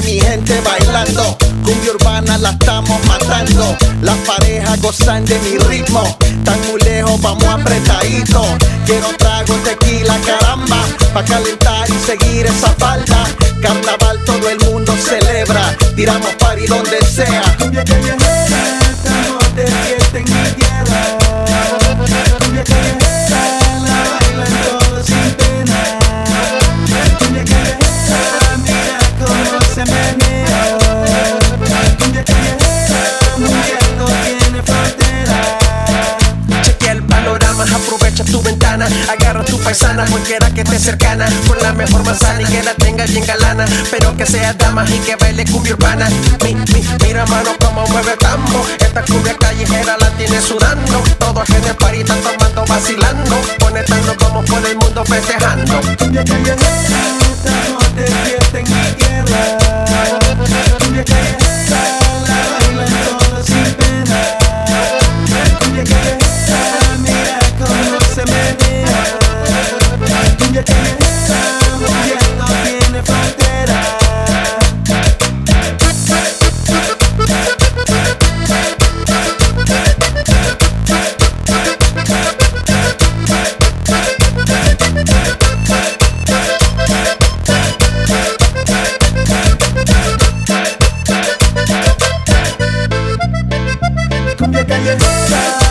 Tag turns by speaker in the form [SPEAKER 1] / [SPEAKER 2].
[SPEAKER 1] mi gente bailando. Cumbia urbana la estamos matando. Las parejas gozan de mi ritmo. Tan muy lejos, vamos apretadito. Quiero trago tequila, caramba. Pa' calentar y seguir esa falda. Carnaval todo el mundo celebra. Tiramos party donde sea.
[SPEAKER 2] Ventana, agarra tu paisana, cualquiera que esté cercana, con la mejor manzana y que la tenga bien galana, pero que sea dama y que baile cumbia urbana. Mi, mi, mira mano como mueve tambo, esta cumbia callejera la tiene sudando, todos en el party tomando, vacilando, conectando como por el mundo festejando.
[SPEAKER 3] Cumbia callejera, de fiesta en mi. Cumbia